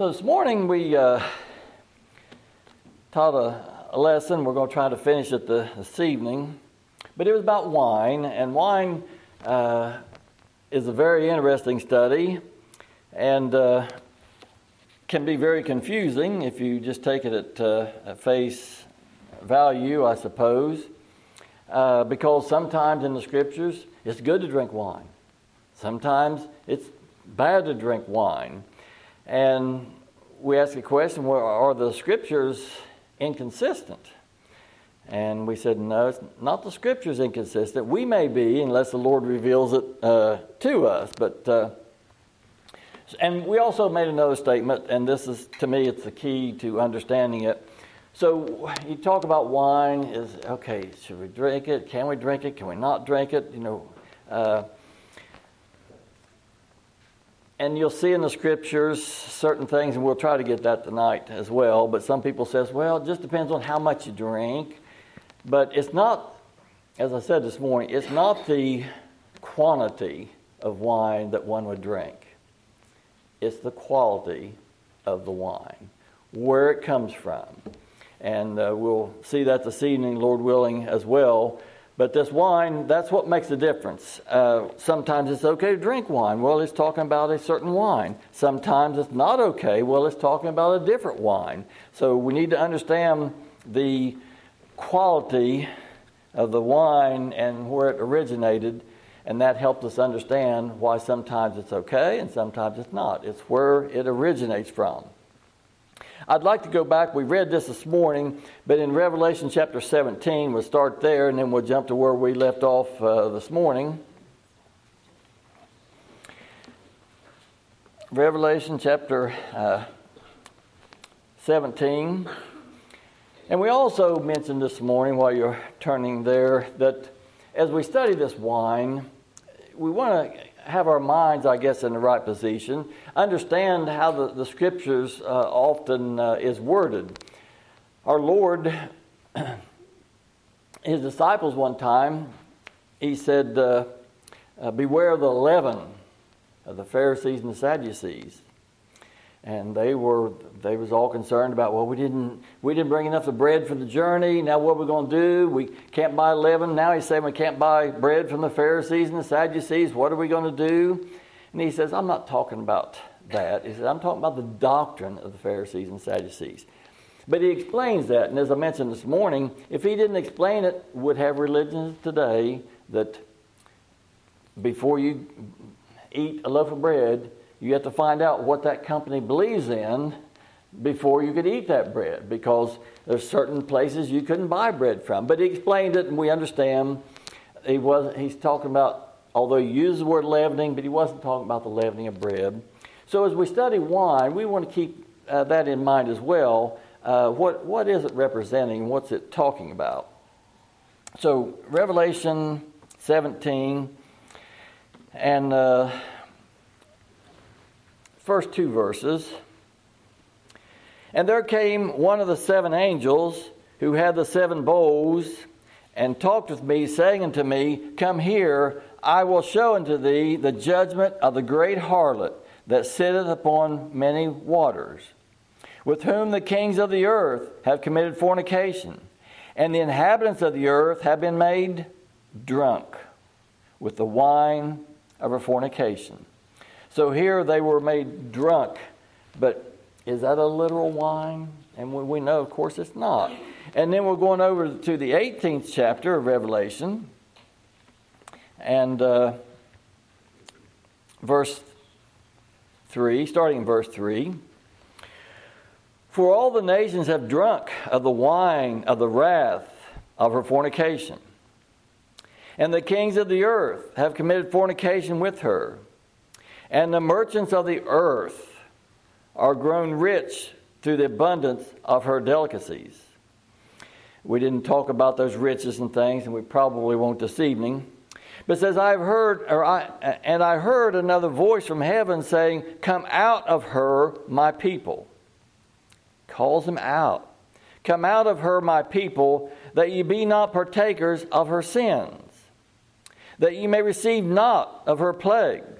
So this morning we uh, taught a, a, lesson. We're going to try to finish it the, this evening. But it was about wine, and wine uh, is a very interesting study and uh, can be very confusing if you just take it at, uh, at face value, I suppose. Uh, because sometimes in the scriptures it's good to drink wine, sometimes it's bad to drink wine. And we ask a question well, are the scriptures inconsistent? And we said, no, it's not the scriptures inconsistent. We may be, unless the Lord reveals it uh, to us. But uh, and we also made another statement, and this is to me, it's the key to understanding it. So you talk about wine is okay. Should we drink it? Can we drink it? Can we not drink it? You know. Uh, and you'll see in the scriptures certain things, and we'll try to get that tonight as well. But some people says, well, it just depends on how much you drink. But it's not, as I said this morning, it's not the quantity of wine that one would drink. It's the quality of the wine, where it comes from. And uh, we'll see that this evening, Lord willing, as well. But this wine, that's what makes the difference. Uh, sometimes it's okay to drink wine. Well, it's talking about a certain wine. Sometimes it's not okay. Well, it's talking about a different wine. So we need to understand the quality of the wine and where it originated, and that helped us understand why sometimes it's okay and sometimes it's not. It's where it originates from. I'd like to go back. We read this this morning, but in Revelation chapter 17, we'll start there and then we'll jump to where we left off uh, this morning. Revelation chapter uh, 17. And we also mentioned this morning while you're turning there that as we study this wine, we want to have our minds, I guess, in the right position, understand how the, the scriptures uh, often uh, is worded. Our Lord, his disciples one time, he said, uh, uh, Beware of the leaven of the Pharisees and the Sadducees and they were they was all concerned about well we didn't we didn't bring enough of bread for the journey. Now what are we going to do? We can't buy leaven. Now he's saying we can't buy bread from the pharisees and the sadducees. What are we going to do? And he says i'm not talking about that. He says i'm talking about the doctrine of the pharisees and sadducees. But he explains that and as i mentioned this morning if he didn't explain it would have religions today that before you eat a loaf of bread you have to find out what that company believes in before you could eat that bread because there's certain places you couldn't buy bread from. But he explained it and we understand. He was he's talking about although he used the word leavening, but he wasn't talking about the leavening of bread. So as we study wine, we want to keep uh, that in mind as well. Uh, what what is it representing? What's it talking about? So Revelation 17 and uh, first two verses. And there came one of the seven angels who had the seven bowls and talked with me, saying unto me, Come here, I will show unto thee the judgment of the great harlot that sitteth upon many waters, with whom the kings of the earth have committed fornication, and the inhabitants of the earth have been made drunk with the wine of her fornication. So here they were made drunk, but is that a literal wine? And we know, of course, it's not. And then we're going over to the 18th chapter of Revelation, and uh, verse 3, starting in verse 3. For all the nations have drunk of the wine of the wrath of her fornication. And the kings of the earth have committed fornication with her and the merchants of the earth are grown rich through the abundance of her delicacies. We didn't talk about those riches and things, and we probably won't this evening. But says, I've heard, or I, and I heard another voice from heaven saying, Come out of her, my people. Calls them out. Come out of her, my people, that ye be not partakers of her sins, that ye may receive not of her plagues.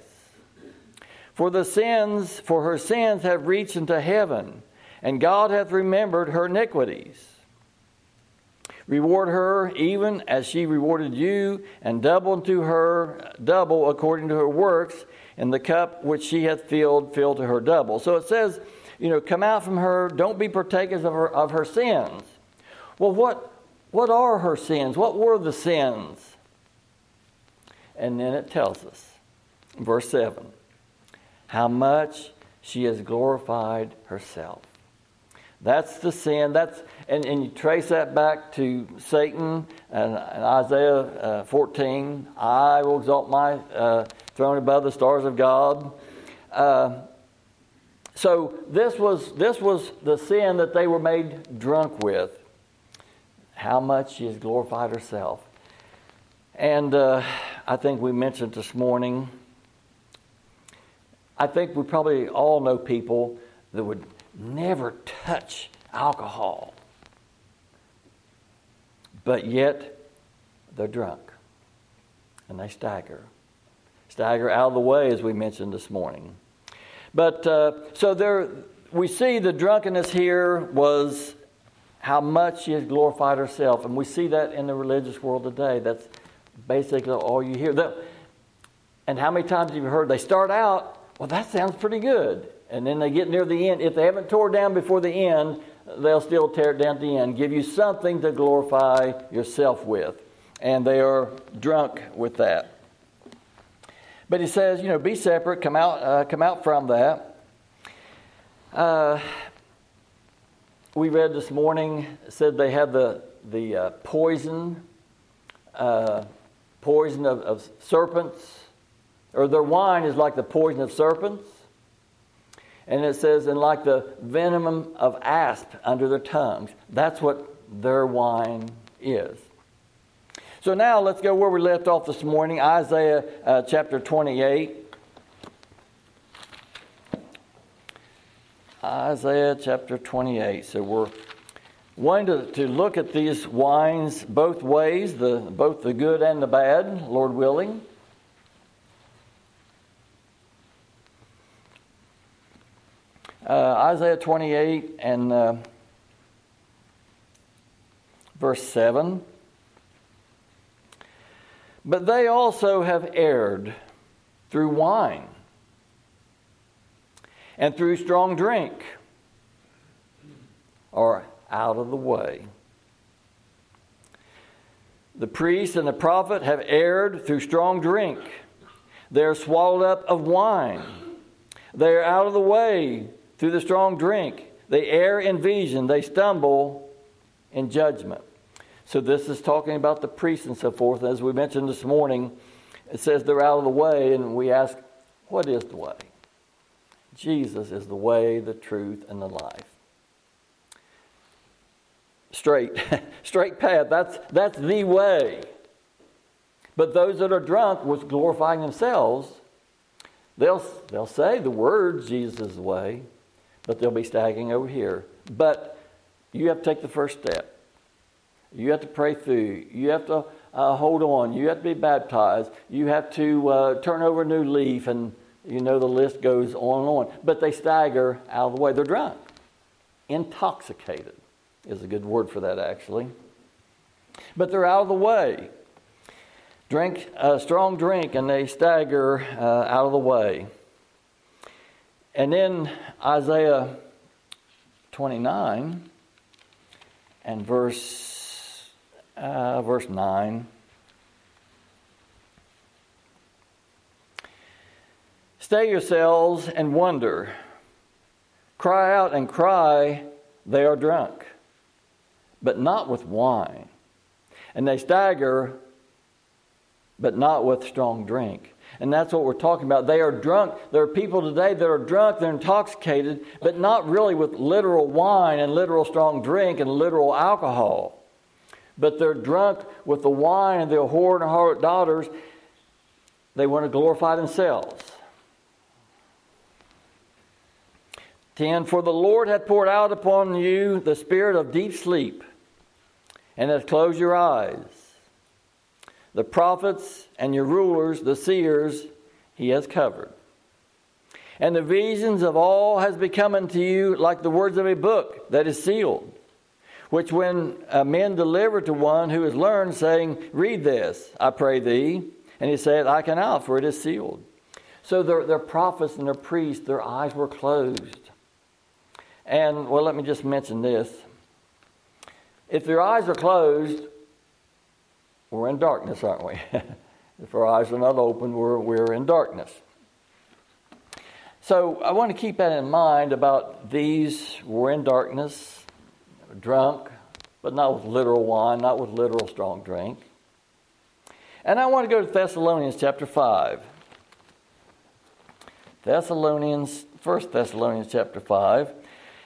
For the sins, for her sins have reached into heaven, and God hath remembered her iniquities. Reward her even as she rewarded you, and double unto her double according to her works, and the cup which she hath filled, fill to her double. So it says, you know, come out from her, don't be partakers of her, of her sins. Well, what, what are her sins? What were the sins? And then it tells us, verse 7, how much she has glorified herself. That's the sin. That's and, and you trace that back to Satan and, and Isaiah uh, 14. I will exalt my uh, throne above the stars of God. Uh, so this was this was the sin that they were made drunk with. How much she has glorified herself, and uh, I think we mentioned this morning. I think we probably all know people that would never touch alcohol. But yet, they're drunk and they stagger. Stagger out of the way, as we mentioned this morning. But uh, so there, we see the drunkenness here was how much she has glorified herself. And we see that in the religious world today. That's basically all you hear. and how many times have you heard they start out, well, that sounds pretty good. And then they get near the end. If they haven't tore down before the end, they'll still tear it down at the end. Give you something to glorify yourself with. And they are drunk with that. But he says, you know, be separate, come out, uh, come out from that. Uh, we read this morning, said they had the, the uh, poison, uh, poison of, of serpents, or their wine is like the poison of serpents. And it says, and like the venom of asp under their tongues. That's what their wine is. So now let's go where we left off this morning Isaiah uh, chapter 28. Isaiah chapter 28. So we're wanting to, to look at these wines both ways, the, both the good and the bad, Lord willing. Uh, Isaiah 28 and uh, verse 7. But they also have erred through wine and through strong drink, are out of the way. The priest and the prophet have erred through strong drink. They are swallowed up of wine. They are out of the way through the strong drink. They err in vision, they stumble in judgment. So, this is talking about the priests and so forth. As we mentioned this morning, it says they're out of the way, and we ask, what is the way? Jesus is the way, the truth, and the life. Straight, straight path. That's, that's the way. But those that are drunk with glorifying themselves, they'll, they'll say the words, Jesus is the way, but they'll be staggering over here. But you have to take the first step. You have to pray through. You have to uh, hold on. You have to be baptized. You have to uh, turn over a new leaf, and you know the list goes on and on. But they stagger out of the way. They're drunk. Intoxicated is a good word for that, actually. But they're out of the way. Drink a strong drink, and they stagger uh, out of the way. And then Isaiah 29 and verse, uh, verse 9. Stay yourselves and wonder. Cry out and cry, they are drunk, but not with wine. And they stagger, but not with strong drink. And that's what we're talking about. They are drunk. There are people today that are drunk, they're intoxicated, but not really with literal wine and literal strong drink and literal alcohol. But they're drunk with the wine and the whore and harlot daughters. They want to glorify themselves. 10 For the Lord hath poured out upon you the spirit of deep sleep, and hath closed your eyes. The prophets and your rulers, the seers, he has covered. And the visions of all has become unto you like the words of a book that is sealed, which when men deliver to one who has learned, saying, Read this, I pray thee. And he said, I cannot, for it is sealed. So their, their prophets and their priests, their eyes were closed. And, well, let me just mention this. If their eyes are closed, we're in darkness, aren't we? if our eyes are not open, we're, we're in darkness. So I want to keep that in mind about these were in darkness, drunk, but not with literal wine, not with literal strong drink. And I want to go to Thessalonians chapter 5. Thessalonians, 1 Thessalonians chapter 5.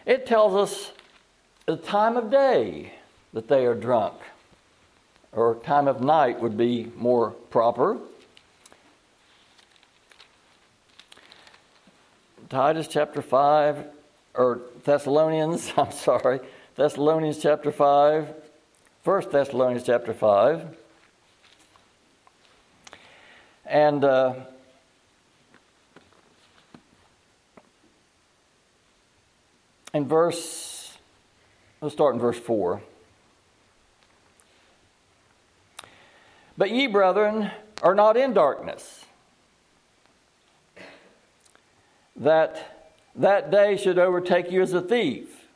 It tells us the time of day that they are drunk, or time of night would be more proper. Titus chapter 5, or Thessalonians, I'm sorry, Thessalonians chapter 5, 1 Thessalonians chapter 5. And uh, in verse, let's start in verse 4. But ye, brethren, are not in darkness, that that day should overtake you as a thief.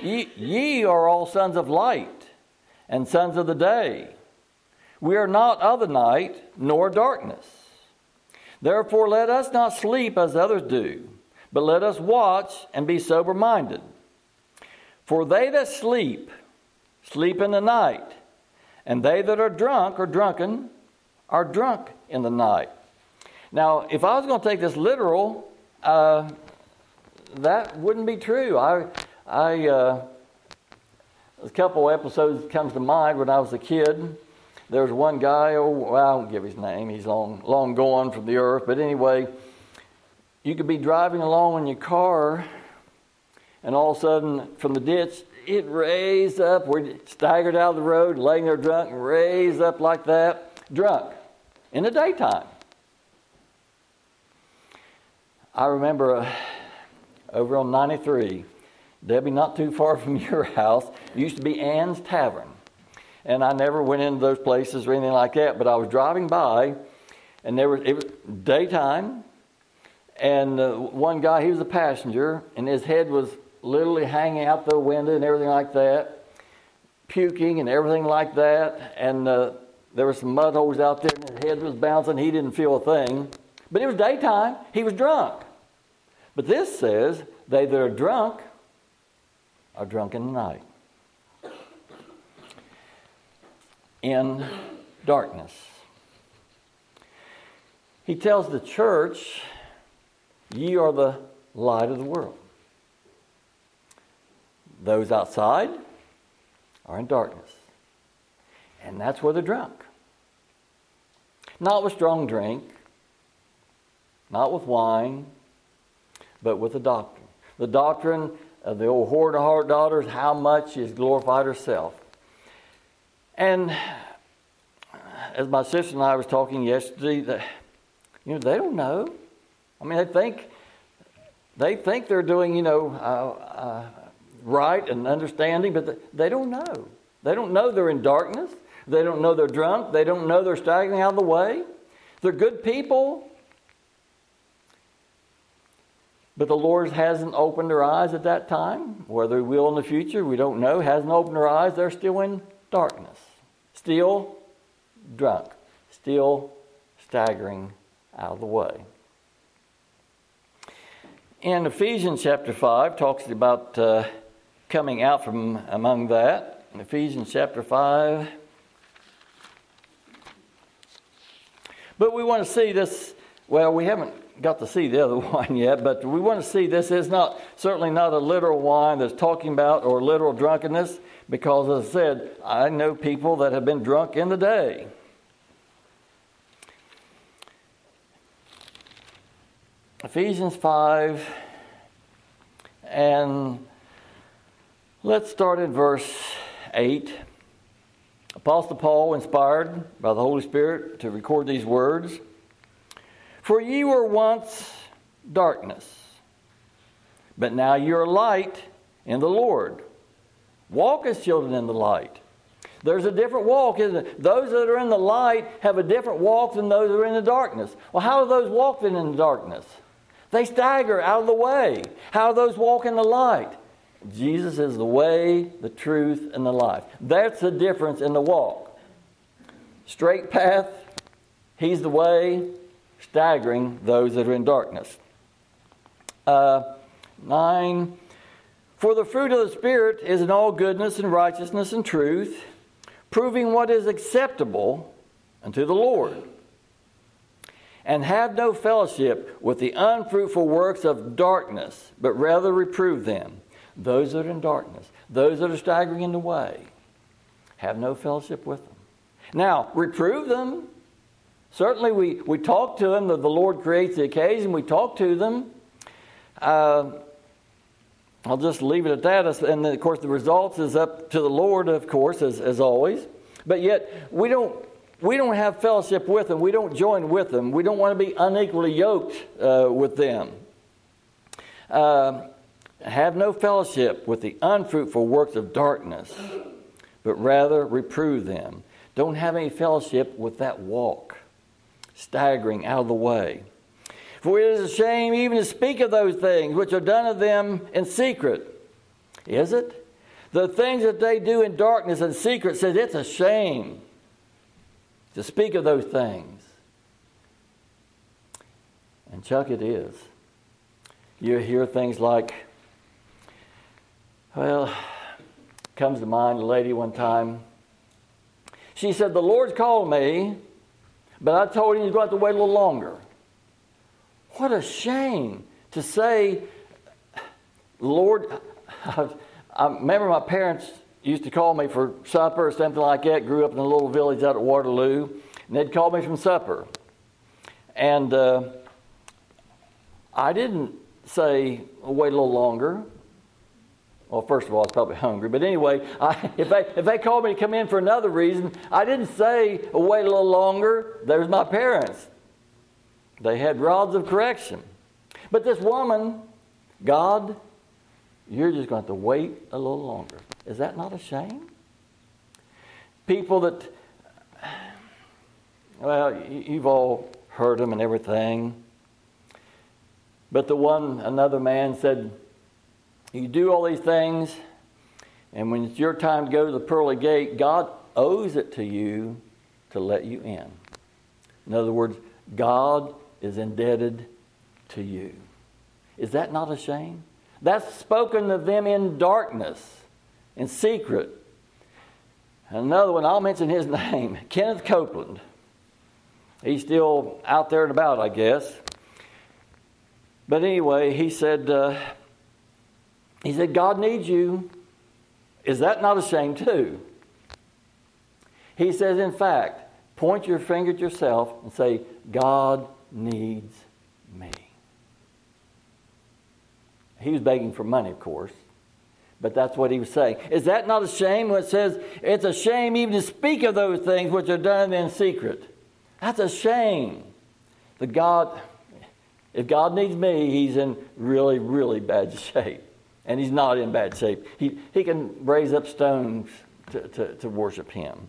Ye, ye are all sons of light and sons of the day. We are not of the night, nor darkness. Therefore, let us not sleep as others do, but let us watch and be sober minded. For they that sleep, sleep in the night, and they that are drunk or drunken, are drunk in the night. Now, if I was going to take this literal, uh, that wouldn't be true. I, I, uh, a couple episodes comes to mind when I was a kid there's one guy, oh, well, I won't give his name, he's long, long gone from the earth, but anyway, you could be driving along in your car, and all of a sudden, from the ditch, it raised up. We staggered out of the road, laying there drunk, and raised up like that, drunk, in the daytime. I remember uh, over on 93, Debbie, not too far from your house, used to be Ann's Tavern and I never went into those places or anything like that. But I was driving by, and there was it was daytime, and uh, one guy he was a passenger, and his head was literally hanging out the window and everything like that, puking and everything like that, and uh, there were some mud holes out there, and his head was bouncing. He didn't feel a thing, but it was daytime. He was drunk. But this says they that are drunk are drunk in the night. in darkness. He tells the church, Ye are the light of the world. Those outside are in darkness. And that's where they're drunk. Not with strong drink, not with wine, but with the doctrine. The doctrine of the old whore to heart daughters, how much is glorified herself. And as my sister and I was talking yesterday, that you know they don't know. I mean, they think they think they're doing you know uh, uh, right and understanding, but they don't know. They don't know they're in darkness. They don't know they're drunk. They don't know they're staggering out of the way. They're good people. But the Lord hasn't opened their eyes at that time. Whether He will in the future, we don't know. Hasn't opened their eyes. They're still in darkness still drunk, still staggering out of the way. In Ephesians chapter 5, talks about uh, coming out from among that. In Ephesians chapter 5. But we want to see this, well, we haven't got to see the other wine yet, but we want to see this is not certainly not a literal wine that's talking about or literal drunkenness, because as I said, I know people that have been drunk in the day. Ephesians 5, and let's start in verse 8. Apostle Paul, inspired by the Holy Spirit to record these words. For ye were once darkness. But now you're light in the Lord. Walk as children in the light. There's a different walk, isn't it? Those that are in the light have a different walk than those that are in the darkness. Well, how are those walking in the darkness? They stagger out of the way. How are those walking in the light? Jesus is the way, the truth, and the life. That's the difference in the walk. Straight path, He's the way, staggering those that are in darkness. Uh, nine. For the fruit of the Spirit is in all goodness and righteousness and truth, proving what is acceptable unto the Lord. And have no fellowship with the unfruitful works of darkness, but rather reprove them. Those that are in darkness, those that are staggering in the way, have no fellowship with them. Now, reprove them. Certainly, we, we talk to them. The, the Lord creates the occasion. We talk to them. Uh, I'll just leave it at that. And then, of course, the results is up to the Lord, of course, as, as always. But yet, we don't, we don't have fellowship with them. We don't join with them. We don't want to be unequally yoked uh, with them. Uh, have no fellowship with the unfruitful works of darkness, but rather reprove them. Don't have any fellowship with that walk, staggering out of the way. For it is a shame even to speak of those things which are done of them in secret. Is it? The things that they do in darkness and secret says it's a shame to speak of those things. And Chuck, it is. You hear things like, well, comes to mind a lady one time. She said, The Lord's called me, but I told him he's going to have to wait a little longer. What a shame to say, Lord, I remember my parents used to call me for supper or something like that. Grew up in a little village out at Waterloo, and they'd call me from supper. And uh, I didn't say, wait a little longer. Well, first of all, I was probably hungry. But anyway, I, if, they, if they called me to come in for another reason, I didn't say, wait a little longer. There's my parents. They had rods of correction. But this woman, God, you're just going to have to wait a little longer. Is that not a shame? People that, well, you've all heard them and everything. But the one, another man said, You do all these things, and when it's your time to go to the pearly gate, God owes it to you to let you in. In other words, God is indebted to you. Is that not a shame? That's spoken of them in darkness, in secret. Another one, I'll mention his name Kenneth Copeland. He's still out there and about, I guess. But anyway, he said, uh, he said, God needs you. Is that not a shame too? He says, in fact, point your finger at yourself and say, God needs me. He was begging for money, of course. But that's what he was saying. Is that not a shame when it says it's a shame even to speak of those things which are done in secret? That's a shame. The God, if God needs me, he's in really, really bad shape. And he's not in bad shape. He, he can raise up stones to, to, to worship him.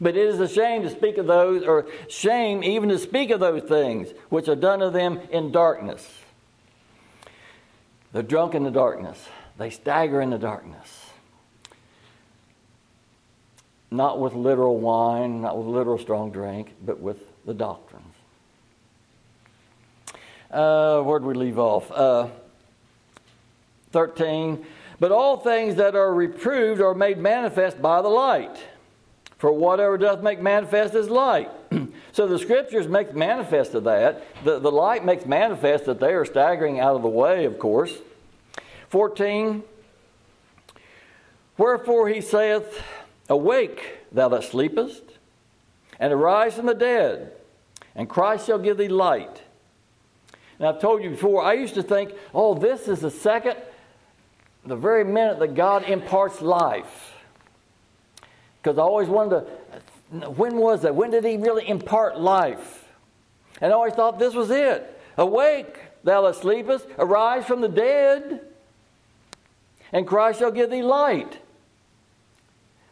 But it is a shame to speak of those, or shame even to speak of those things which are done of them in darkness. They're drunk in the darkness, they stagger in the darkness. Not with literal wine, not with literal strong drink, but with the doctrines. Uh, where did we leave off? Uh, 13. But all things that are reproved are made manifest by the light for whatever doth make manifest is light. so the scriptures make manifest of that. The, the light makes manifest that they are staggering out of the way, of course. 14. Wherefore he saith, Awake, thou that sleepest, and arise from the dead, and Christ shall give thee light. And I've told you before, I used to think, oh, this is the second, the very minute that God imparts life. Because I always wanted to, when was that? When did he really impart life? And I always thought this was it. Awake, thou that sleepest, arise from the dead, and Christ shall give thee light.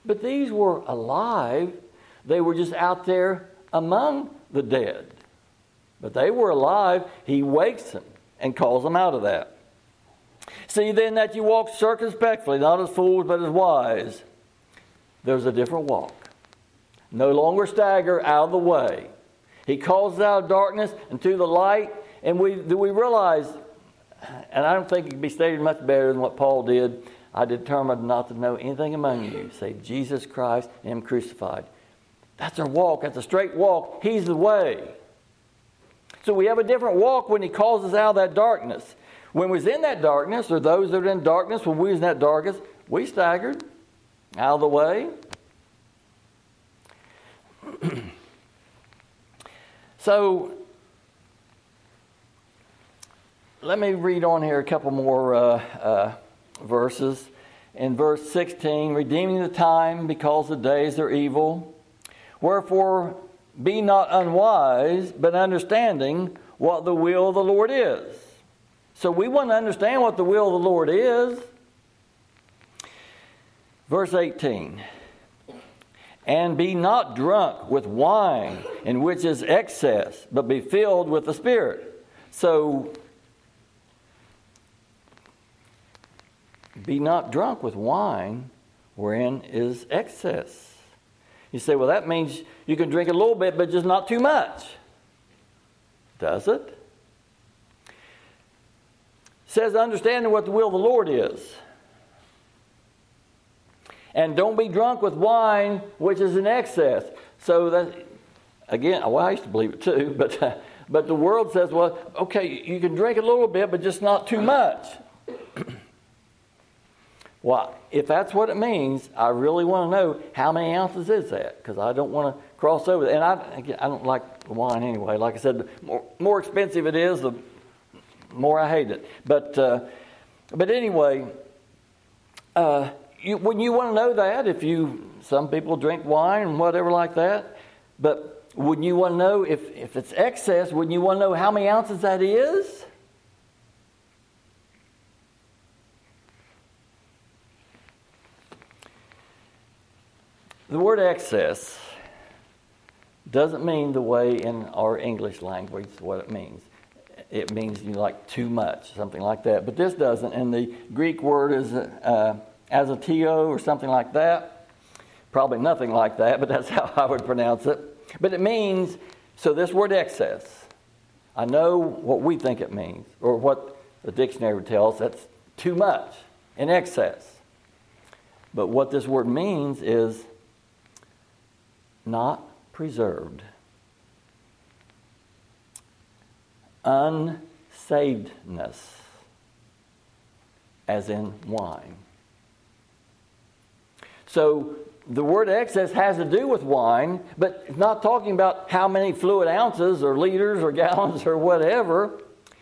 But these were alive. They were just out there among the dead. But they were alive. He wakes them and calls them out of that. See then that you walk circumspectly, not as fools, but as wise. There's a different walk. No longer stagger out of the way. He calls out of darkness into the light, and we, do we realize, and I don't think it can be stated much better than what Paul did. I determined not to know anything among you, save Jesus Christ and Him crucified. That's our walk. That's a straight walk. He's the way. So we have a different walk when He calls us out of that darkness. When we was in that darkness, or those that are in darkness, when we was in that darkness, we staggered out of the way. so let me read on here a couple more uh, uh, verses. In verse 16, redeeming the time because the days are evil. Wherefore, be not unwise, but understanding what the will of the Lord is. So we want to understand what the will of the Lord is. Verse 18 And be not drunk with wine, in which is excess, but be filled with the Spirit. So be not drunk with wine, wherein is excess. You say, well, that means you can drink a little bit, but just not too much. Does it? Says understanding what the will of the Lord is. And don't be drunk with wine, which is in excess. So that, again, oh, well, I used to believe it too, but, but the world says, well, okay, you can drink a little bit, but just not too much. well, if that's what it means, I really want to know how many ounces is that, because I don't want to cross over. And I, I don't like wine anyway. Like I said, the more, more expensive it is, the more I hate it. But, uh, but anyway, uh, you, when you want to know that, if you, some people drink wine and whatever like that, but wouldn't you want to know if, if it's excess, wouldn't you want to know how many ounces that is? The word excess doesn't mean the way in our English language what it means it means you know, like too much, something like that. But this doesn't. And the Greek word is uh, azotio or something like that. Probably nothing like that, but that's how I would pronounce it. But it means, so this word excess, I know what we think it means, or what the dictionary tells that's too much, in excess. But what this word means is not preserved. Unsavedness, as in wine. So the word excess has to do with wine, but it's not talking about how many fluid ounces or liters or gallons or whatever. It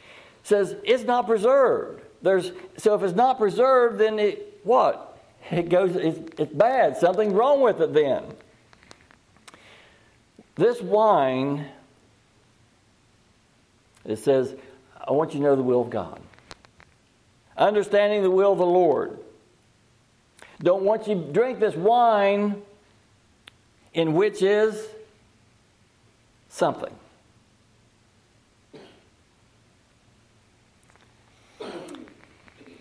says it's not preserved. There's, so if it's not preserved, then it what? It goes. It's, it's bad. Something's wrong with it. Then this wine it says, I want you to know the will of God. Understanding the will of the Lord. Don't want you to drink this wine in which is something.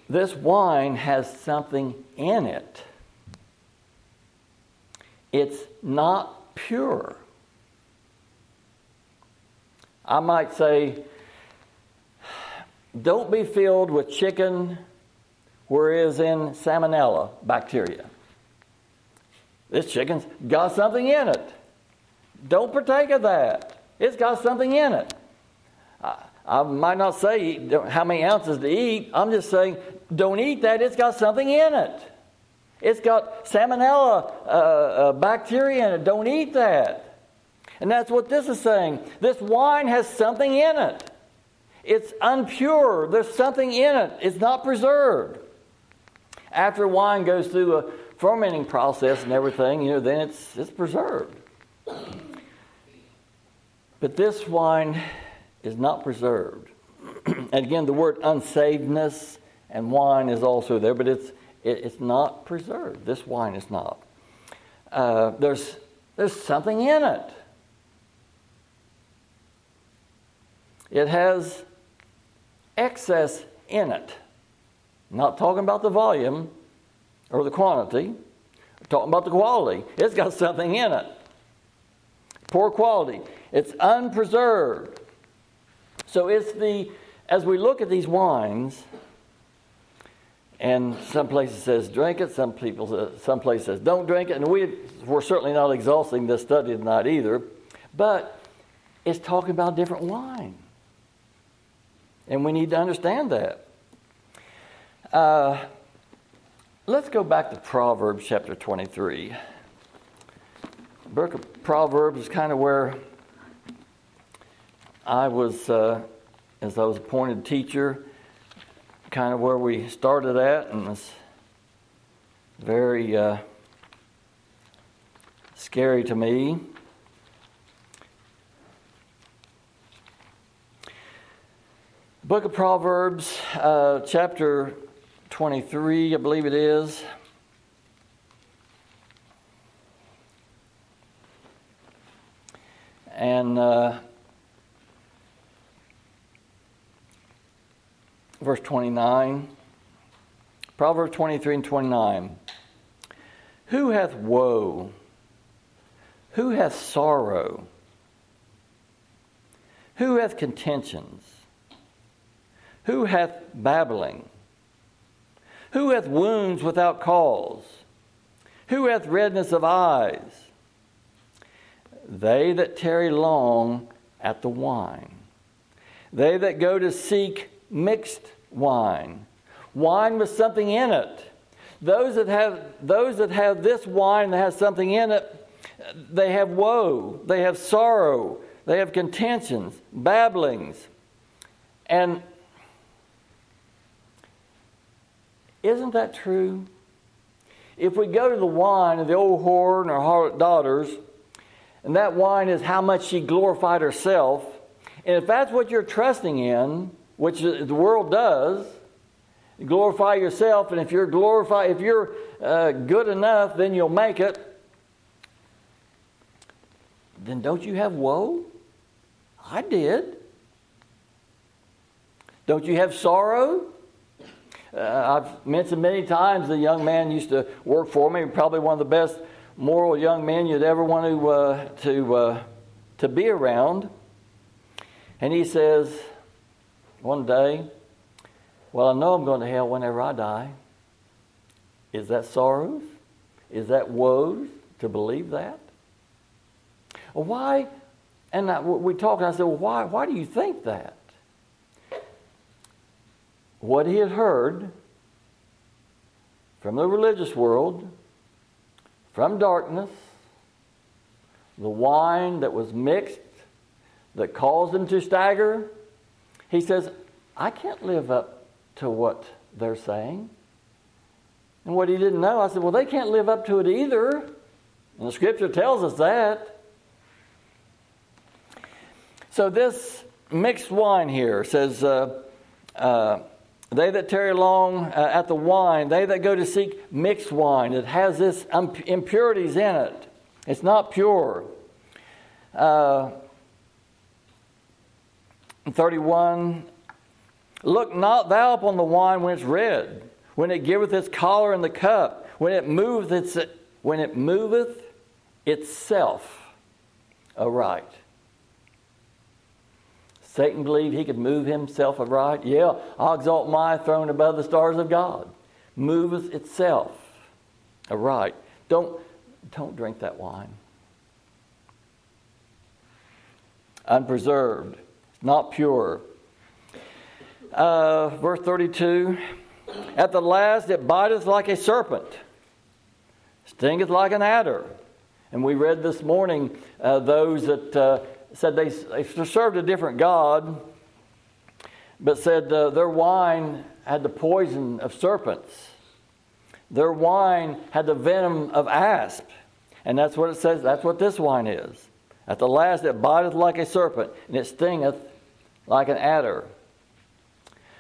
This wine has something in it. It's not pure. I might say, don't be filled with chicken where is in salmonella bacteria. This chicken's got something in it. Don't partake of that. It's got something in it. I, I might not say how many ounces to eat. I'm just saying don't eat that. It's got something in it. It's got salmonella uh, uh, bacteria in it. Don't eat that. And that's what this is saying. This wine has something in it. It's unpure. There's something in it. It's not preserved. After wine goes through a fermenting process and everything, you know, then it's it's preserved. But this wine is not preserved. and again, the word unsavedness and wine is also there, but it's, it, it's not preserved. This wine is not. Uh, there's, there's something in it. It has excess in it. Not talking about the volume or the quantity, talking about the quality. It's got something in it. Poor quality. It's unpreserved. So it's the, as we look at these wines, and some places says drink it, some people, some places says don't drink it, and we, we're certainly not exhausting this study tonight either, but it's talking about different wine. And we need to understand that. Uh, let's go back to Proverbs chapter 23. book of Proverbs is kind of where I was, uh, as I was appointed teacher, kind of where we started at, and it's very uh, scary to me. Book of Proverbs, uh, chapter 23, I believe it is. And uh, verse 29. Proverbs 23 and 29. Who hath woe? Who hath sorrow? Who hath contentions? Who hath babbling? Who hath wounds without cause? Who hath redness of eyes? They that tarry long at the wine. They that go to seek mixed wine, wine with something in it. Those that have those that have this wine that has something in it, they have woe, they have sorrow, they have contentions, babblings. And isn't that true? If we go to the wine of the old whore and her harlot daughters, and that wine is how much she glorified herself, and if that's what you're trusting in, which the world does. glorify yourself, and if you're glorify, if you're uh, good enough, then you'll make it. Then don't you have woe? I did. Don't you have sorrow? Uh, I've mentioned many times the young man used to work for me, probably one of the best moral young men you'd ever want to uh, to uh, to be around. And he says, one day, well, I know I'm going to hell whenever I die. Is that sorrows? Is that woes to believe that? Why? And I, we talked, and I said, well, why, why do you think that? What he had heard from the religious world, from darkness, the wine that was mixed that caused him to stagger, he says, I can't live up to what they're saying. And what he didn't know, I said, Well, they can't live up to it either. And the scripture tells us that. So, this mixed wine here says, uh, uh, They that tarry long uh, at the wine, they that go to seek mixed wine, it has this impurities in it. It's not pure. Uh, 31 Look not thou upon the wine when it's red, when it giveth its color in the cup, when it moveth its, when it moveth itself aright. Satan believed he could move himself aright. Yeah, I'll exalt my throne above the stars of God. Moveth itself aright. Don't, don't drink that wine. Unpreserved not pure. Uh, verse 32 At the last it biteth like a serpent, stingeth like an adder. And we read this morning uh, those that uh, said they, they served a different God, but said their wine had the poison of serpents. Their wine had the venom of asp. And that's what it says, that's what this wine is. At the last it biteth like a serpent, and it stingeth like an adder.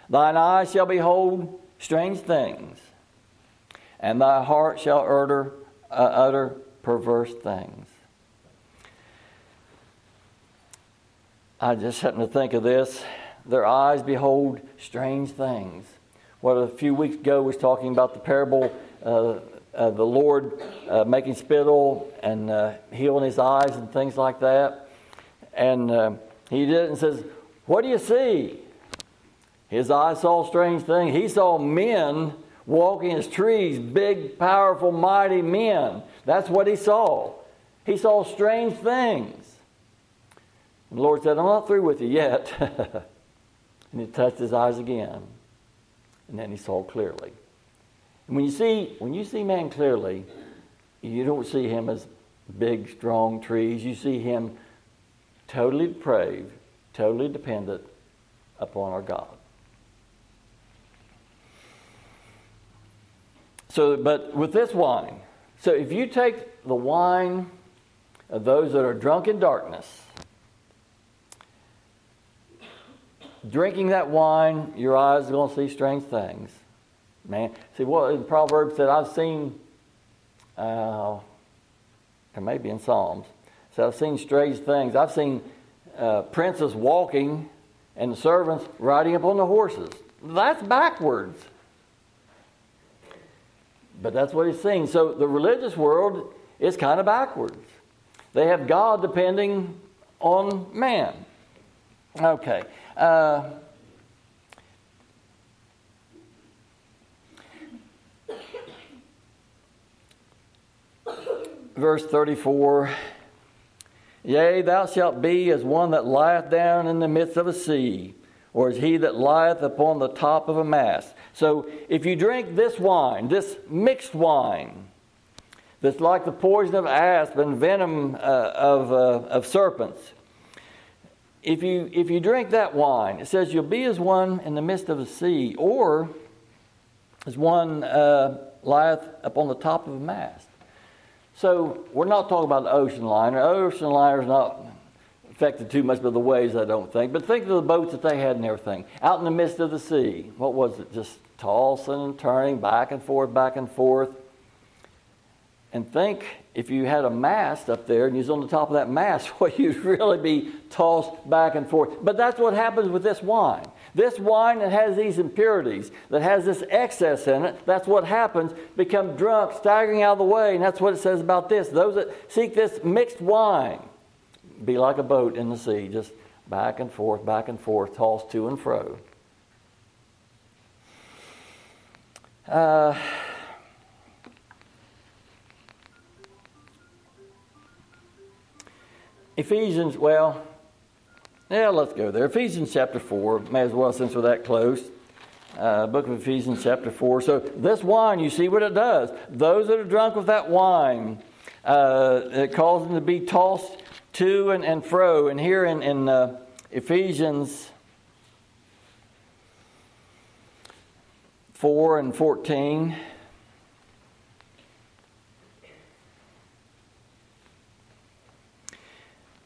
Thine eyes shall behold strange things, and thy heart shall utter, uh, utter perverse things. I just happened to think of this. Their eyes behold strange things. What a few weeks ago was talking about the parable uh, of the Lord uh, making spittle and uh, healing his eyes and things like that. And uh, he did it and says, What do you see? His eyes saw strange things. He saw men walking as trees, big, powerful, mighty men. That's what he saw. He saw strange things. And the Lord said, I'm not through with you yet. and he touched his eyes again. And then he saw clearly. And when you see when you see man clearly, you don't see him as big, strong trees. You see him totally depraved, totally dependent upon our God. So, but with this wine, so if you take the wine of those that are drunk in darkness, drinking that wine, your eyes are going to see strange things. Man, see what in Proverbs said, I've seen, uh, or maybe in Psalms, said I've seen strange things. I've seen uh, princes walking and the servants riding upon the horses. That's backwards. But that's what he's saying. So the religious world is kind of backwards. They have God depending on man. Okay. Uh, verse 34 Yea, thou shalt be as one that lieth down in the midst of a sea, or as he that lieth upon the top of a mast. So if you drink this wine, this mixed wine, that's like the poison of asp and venom uh, of, uh, of serpents, if you, if you drink that wine, it says you'll be as one in the midst of the sea, or as one uh, lieth upon the top of a mast. So we're not talking about the ocean liner. Ocean liner is not affected too much by the waves, I don't think. But think of the boats that they had and everything. Out in the midst of the sea. What was it? Just tossing and turning, back and forth, back and forth. And think if you had a mast up there and you was on the top of that mast, well, you'd really be tossed back and forth. But that's what happens with this wine. This wine that has these impurities, that has this excess in it, that's what happens. Become drunk, staggering out of the way, and that's what it says about this. Those that seek this mixed wine be like a boat in the sea, just back and forth, back and forth, tossed to and fro. Uh, Ephesians, well, yeah, let's go there. Ephesians chapter 4, may as well since we're that close. Uh, book of Ephesians chapter 4. So, this wine, you see what it does. Those that are drunk with that wine, uh, it causes them to be tossed to and, and fro. And here in, in uh, Ephesians 4 and 14,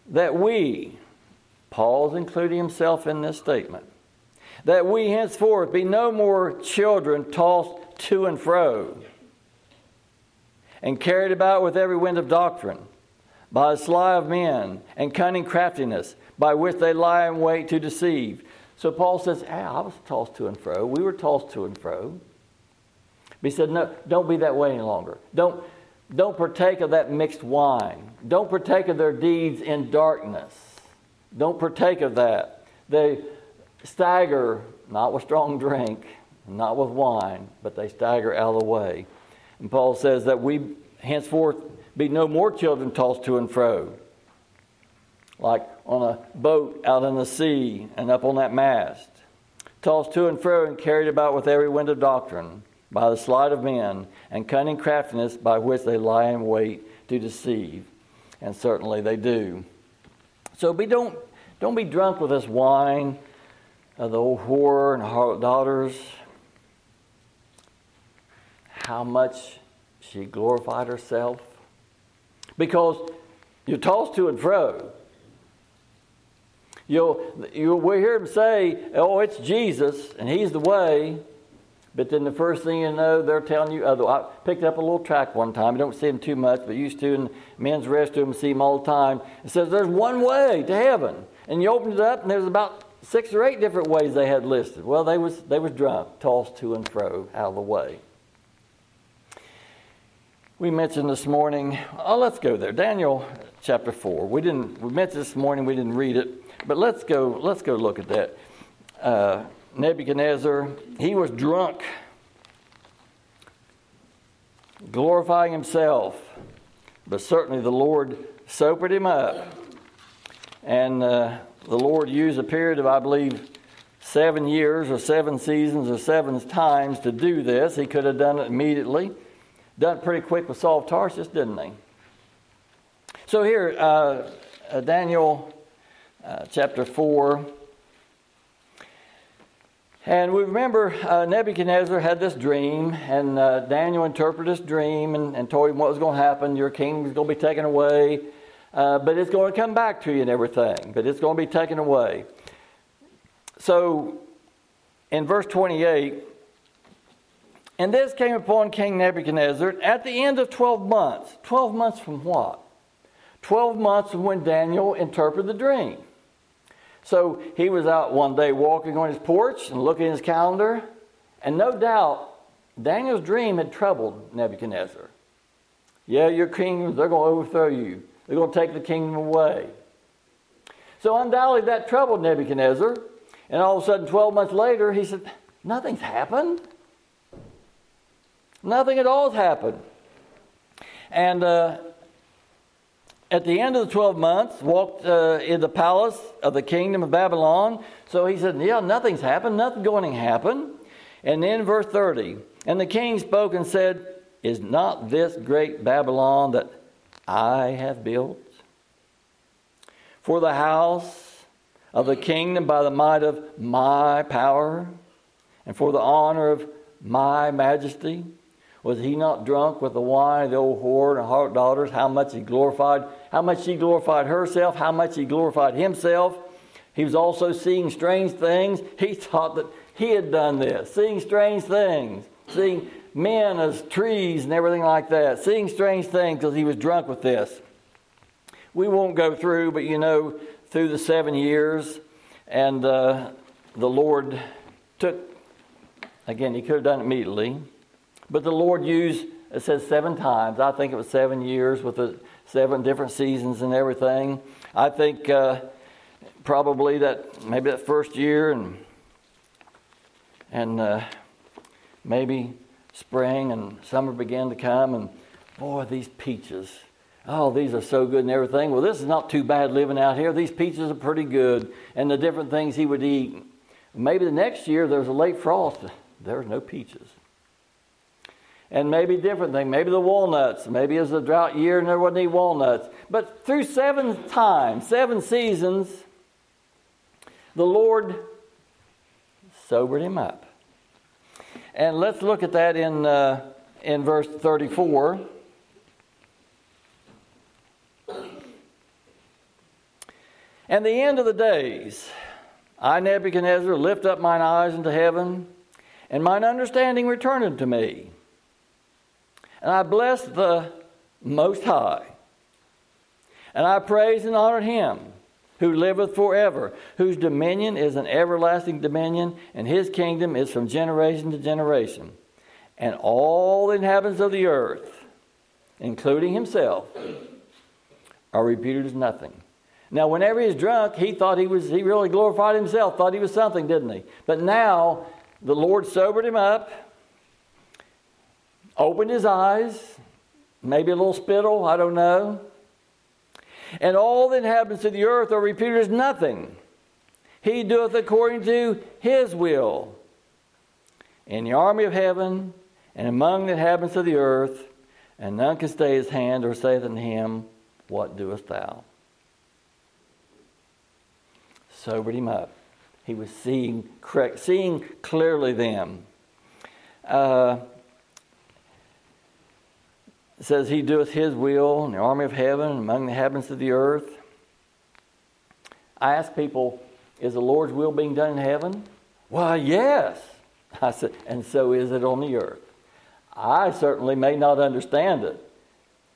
that we, Paul's including himself in this statement, that we henceforth be no more children tossed to and fro and carried about with every wind of doctrine by the sly of men and cunning craftiness by which they lie in wait to deceive. So Paul says, hey, I was tossed to and fro. We were tossed to and fro. But he said, no, don't be that way any longer. Don't, don't partake of that mixed wine. Don't partake of their deeds in darkness. Don't partake of that. They stagger, not with strong drink, not with wine, but they stagger out of the way. And Paul says that we henceforth be no more children tossed to and fro, like on a boat out in the sea and up on that mast, tossed to and fro and carried about with every wind of doctrine by the sleight of men and cunning craftiness by which they lie in wait to deceive. And certainly they do. So be, don't, don't be drunk with this wine of the old whore and harlot daughters. How much she glorified herself. Because you're tossed to and fro. You'll, you'll we hear them say, oh, it's Jesus, and he's the way. But then the first thing you know, they're telling you other. I picked up a little track one time. You don't see them too much, but used to in men's restroom, see them all the time. It says there's one way to heaven, and you opened it up, and there's about six or eight different ways they had listed. Well, they was they was drunk, tossed to and fro out of the way. We mentioned this morning. Oh, let's go there. Daniel chapter four. We didn't. We mentioned this morning. We didn't read it, but let's go. Let's go look at that. Uh, Nebuchadnezzar, he was drunk, glorifying himself, but certainly the Lord sobered him up. And uh, the Lord used a period of, I believe, seven years or seven seasons or seven times to do this. He could have done it immediately. Done it pretty quick with Saul of Tarsus, didn't he? So here, uh, uh Daniel uh, chapter 4 and we remember uh, Nebuchadnezzar had this dream, and uh, Daniel interpreted this dream and, and, told him what was going to happen. Your kingdom is going to be taken away, uh, but it's going to come back to you and everything, but it's going to be taken away. So in verse 28, and this came upon King Nebuchadnezzar at the end of 12 months. 12 months from what? 12 months from when Daniel interpreted the dream. So he was out one day walking on his porch and looking at his calendar, and no doubt Daniel's dream had troubled Nebuchadnezzar. Yeah, your kingdoms, they're going to overthrow you. They're going to take the kingdom away. So undoubtedly that troubled Nebuchadnezzar. And all of a sudden, 12 months later, he said, Nothing's happened. Nothing at all has happened. And uh, at the end of the 12 months, walked uh, in the palace of the kingdom of Babylon. So he said, Yeah, nothing's happened, nothing going to happen. And then verse 30, and the king spoke and said, Is not this great Babylon that I have built? For the house of the kingdom by the might of my power, and for the honor of my majesty. Was he not drunk with the wine of the old whore and her daughters? How much he glorified, how much she glorified herself, how much he glorified himself. He was also seeing strange things. He thought that he had done this, seeing strange things, seeing men as trees and everything like that, seeing strange things because he was drunk with this. We won't go through, but you know, through the seven years, and uh, the Lord took, again, he could have done it immediately but the Lord used, it says seven times. I think it was seven years with the seven different seasons and everything. I think uh, probably that maybe that first year and and uh, maybe spring and summer began to come and boy these peaches. Oh these are so good and everything. Well this is not too bad living out here. These peaches are pretty good and the different things he would eat. Maybe the next year there's a late frost. There there's no peaches and maybe different things. Maybe the walnuts. Maybe it was a drought year and there wasn't any walnuts. But through seven times, seven seasons, the Lord sobered him up. And let's look at that in, uh, in verse 34. And the end of the days, I, Nebuchadnezzar, lift up mine eyes into heaven, and mine understanding returned unto me. And I bless the Most High. And I praise and honor him who liveth forever, whose dominion is an everlasting dominion, and his kingdom is from generation to generation. And all the inhabitants of the earth, including himself, are reputed as nothing. Now, whenever he's drunk, he thought he was, he really glorified himself, thought he was something, didn't he? But now, the Lord sobered him up opened his eyes, maybe a little spittle, I don't know. And all the inhabitants of the earth are reputed as nothing. He doeth according to his will. In the army of heaven and among the inhabitants of the earth, and none can stay his hand or say unto him, What doest thou? Sobered him up. He was seeing correct, seeing clearly then. Uh, it says, He doeth His will in the army of heaven among the inhabitants of the earth. I ask people, is the Lord's will being done in heaven? Why, yes. I said, and so is it on the earth. I certainly may not understand it,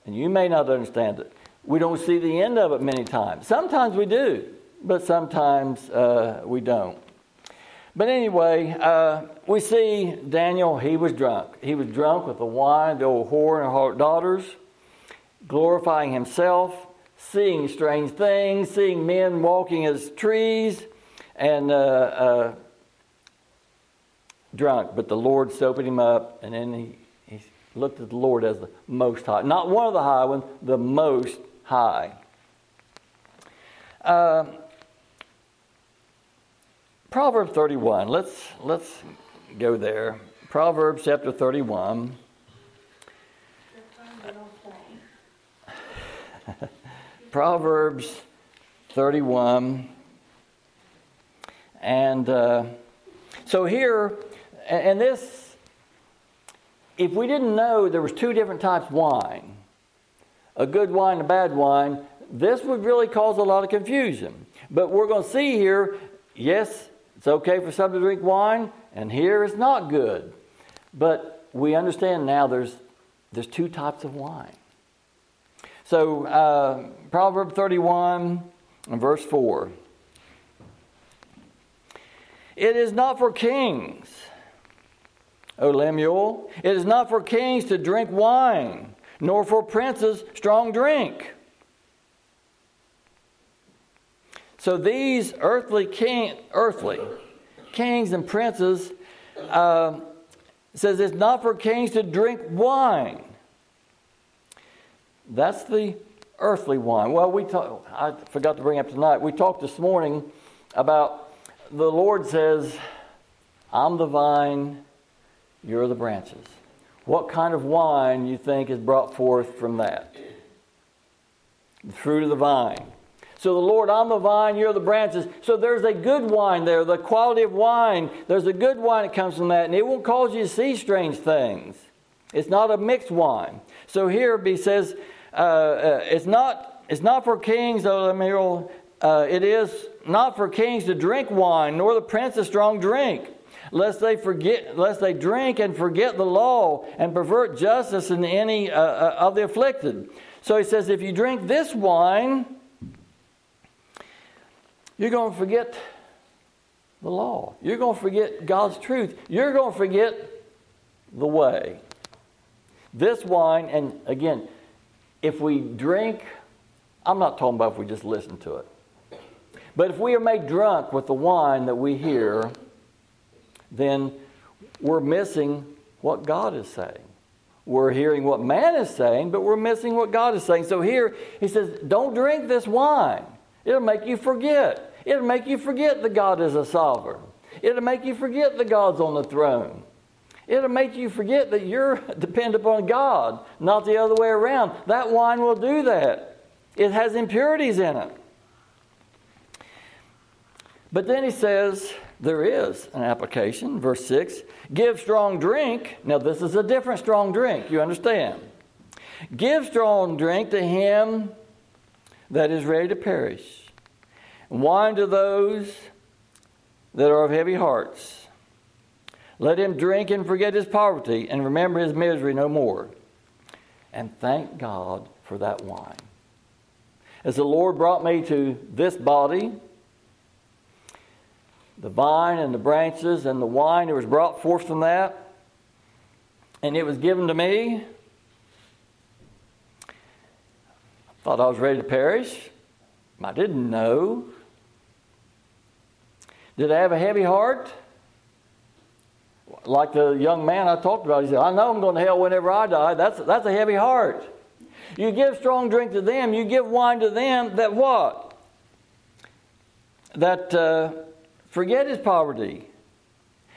and you may not understand it. We don't see the end of it many times. Sometimes we do, but sometimes uh, we don't. But anyway, uh, we see Daniel, he was drunk. He was drunk with the wine, the old whore and her daughters, glorifying himself, seeing strange things, seeing men walking as trees, and uh, uh, drunk. But the Lord soaped him up, and then he, he looked at the Lord as the most high. Not one of the high ones, the most high. Uh, Proverbs 31. Let's let's go there. Proverbs chapter 31. Proverbs 31. And uh, so here, and this, if we didn't know there was two different types of wine, a good wine and a bad wine, this would really cause a lot of confusion. But we're going to see here, yes, it's okay for some to drink wine, and here it's not good. But we understand now there's, there's two types of wine. So, uh, Proverb 31 and verse 4. It is not for kings, O Lemuel, it is not for kings to drink wine, nor for princes strong drink So these earthly king, earthly kings and princes uh, says it's not for kings to drink wine. That's the earthly wine. Well, we talk, I forgot to bring up tonight. We talked this morning about the Lord says, "I'm the vine, you're the branches." What kind of wine you think is brought forth from that? The fruit of the vine. So the Lord, I'm the vine, you're the branches. So there's a good wine there, the quality of wine. There's a good wine that comes from that, and it won't cause you to see strange things. It's not a mixed wine. So here he says, uh, uh, it's not it's not for kings, though. Uh, it is not for kings to drink wine, nor the prince a strong drink, lest they forget, lest they drink and forget the law and pervert justice in any uh, uh, of the afflicted. So he says, if you drink this wine, you're going to forget the law. You're going to forget God's truth. You're going to forget the way. This wine, and again, if we drink, I'm not talking about if we just listen to it. But if we are made drunk with the wine that we hear, then we're missing what God is saying. We're hearing what man is saying, but we're missing what God is saying. So here he says, Don't drink this wine. It'll make you forget. It'll make you forget that God is a sovereign. It'll make you forget that God's on the throne. It'll make you forget that you're dependent upon God, not the other way around. That wine will do that. It has impurities in it. But then he says there is an application. Verse 6 Give strong drink. Now, this is a different strong drink, you understand. Give strong drink to him that is ready to perish wine to those that are of heavy hearts. Let him drink and forget his poverty and remember his misery no more. And thank God for that wine. As the Lord brought me to this body, the vine and the branches and the wine that was brought forth from that, and it was given to me. I thought I was ready to perish. I didn't know did I have a heavy heart? Like the young man I talked about, he said, I know I'm going to hell whenever I die. That's, that's a heavy heart. You give strong drink to them, you give wine to them that what? That uh, forget his poverty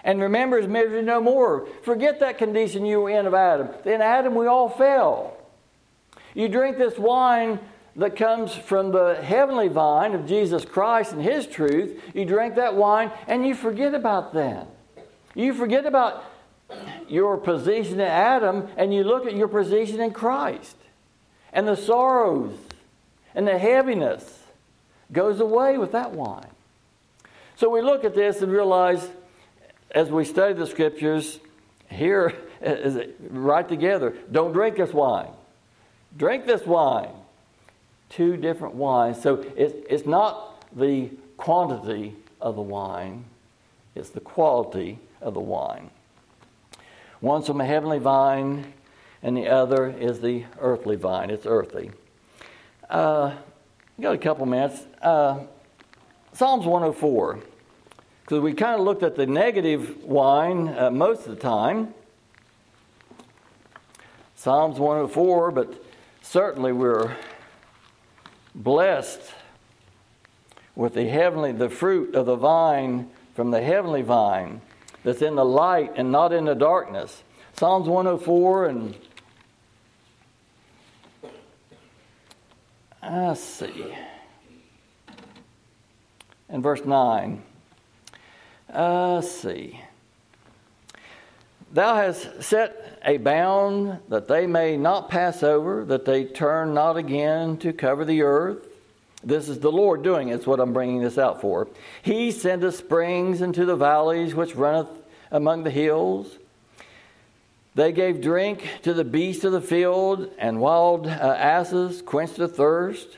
and remember his misery no more. Forget that condition you were in of Adam. In Adam, we all fell. You drink this wine that comes from the heavenly vine of Jesus Christ and His truth, you drink that wine and you forget about that. You forget about your position in Adam and you look at your position in Christ and the sorrows and the heaviness goes away with that wine. So we look at this and realize as we study the scriptures, here is right together. Don't drink this wine. Drink this wine. Two different wines. So it's, it's not the quantity of the wine, it's the quality of the wine. One's from a heavenly vine, and the other is the earthly vine. It's earthy. Uh, got a couple minutes. Uh, Psalms 104. Because we kind of looked at the negative wine uh, most of the time. Psalms 104, but certainly we're blessed with the heavenly, the fruit of the vine from the heavenly vine that's in the light and not in the darkness. Psalms 104 and let's see. And verse 9. Uh, let's see. Thou hast set a bound that they may not pass over, that they turn not again to cover the earth. This is the Lord doing it. It's what I'm bringing this out for. He sendeth springs into the valleys which runneth among the hills. They gave drink to the beasts of the field, and wild uh, asses quenched the thirst.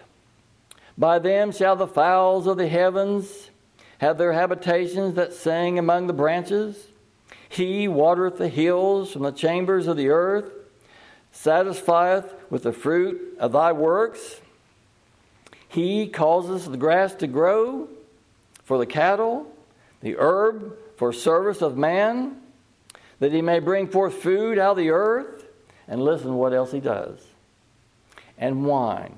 By them shall the fowls of the heavens have their habitations that sing among the branches. He watereth the hills from the chambers of the earth, satisfieth with the fruit of thy works. He causes the grass to grow for the cattle, the herb for service of man, that he may bring forth food out of the earth. And listen what else he does. And wine.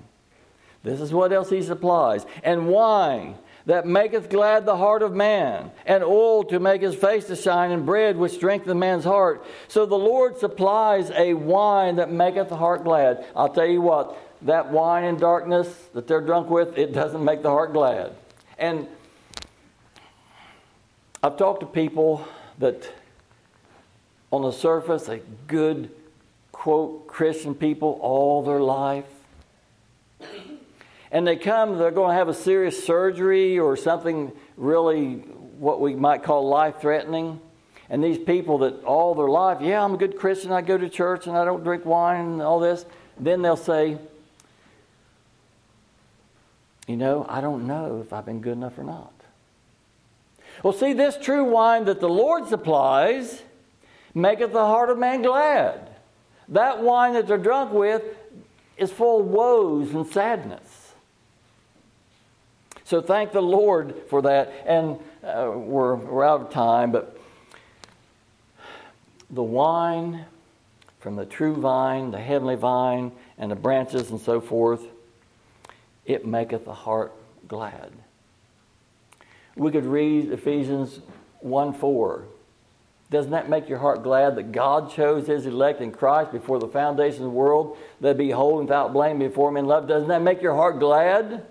This is what else he supplies. And wine that maketh glad the heart of man, and oil to make his face to shine, and bread which strengtheneth man's heart. So the Lord supplies a wine that maketh the heart glad. I'll tell you what, that wine in darkness that they're drunk with, it doesn't make the heart glad. And I've talked to people that, on the surface, a good, quote, Christian people all their life and they come, they're going to have a serious surgery or something really what we might call life threatening. And these people that all their life, yeah, I'm a good Christian, I go to church and I don't drink wine and all this, then they'll say, you know, I don't know if I've been good enough or not. Well, see, this true wine that the Lord supplies maketh the heart of man glad. That wine that they're drunk with is full of woes and sadness. So thank the Lord for that. And uh, we're, we're out of time, but the wine from the true vine, the heavenly vine, and the branches and so forth, it maketh the heart glad. We could read Ephesians 1 4. Doesn't that make your heart glad that God chose his elect in Christ before the foundation of the world, that be holy without blame before him in love? Doesn't that make your heart glad?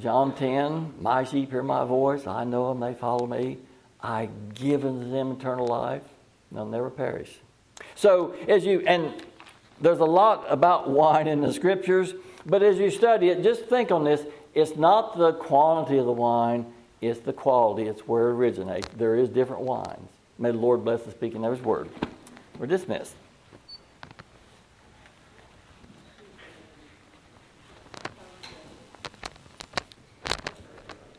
John 10, my sheep hear my voice, I know them, they follow me. I give unto them eternal life, they'll never perish. So, as you, and there's a lot about wine in the scriptures, but as you study it, just think on this. It's not the quantity of the wine, it's the quality, it's where it originates. There is different wines. May the Lord bless the speaking of his word. We're dismissed.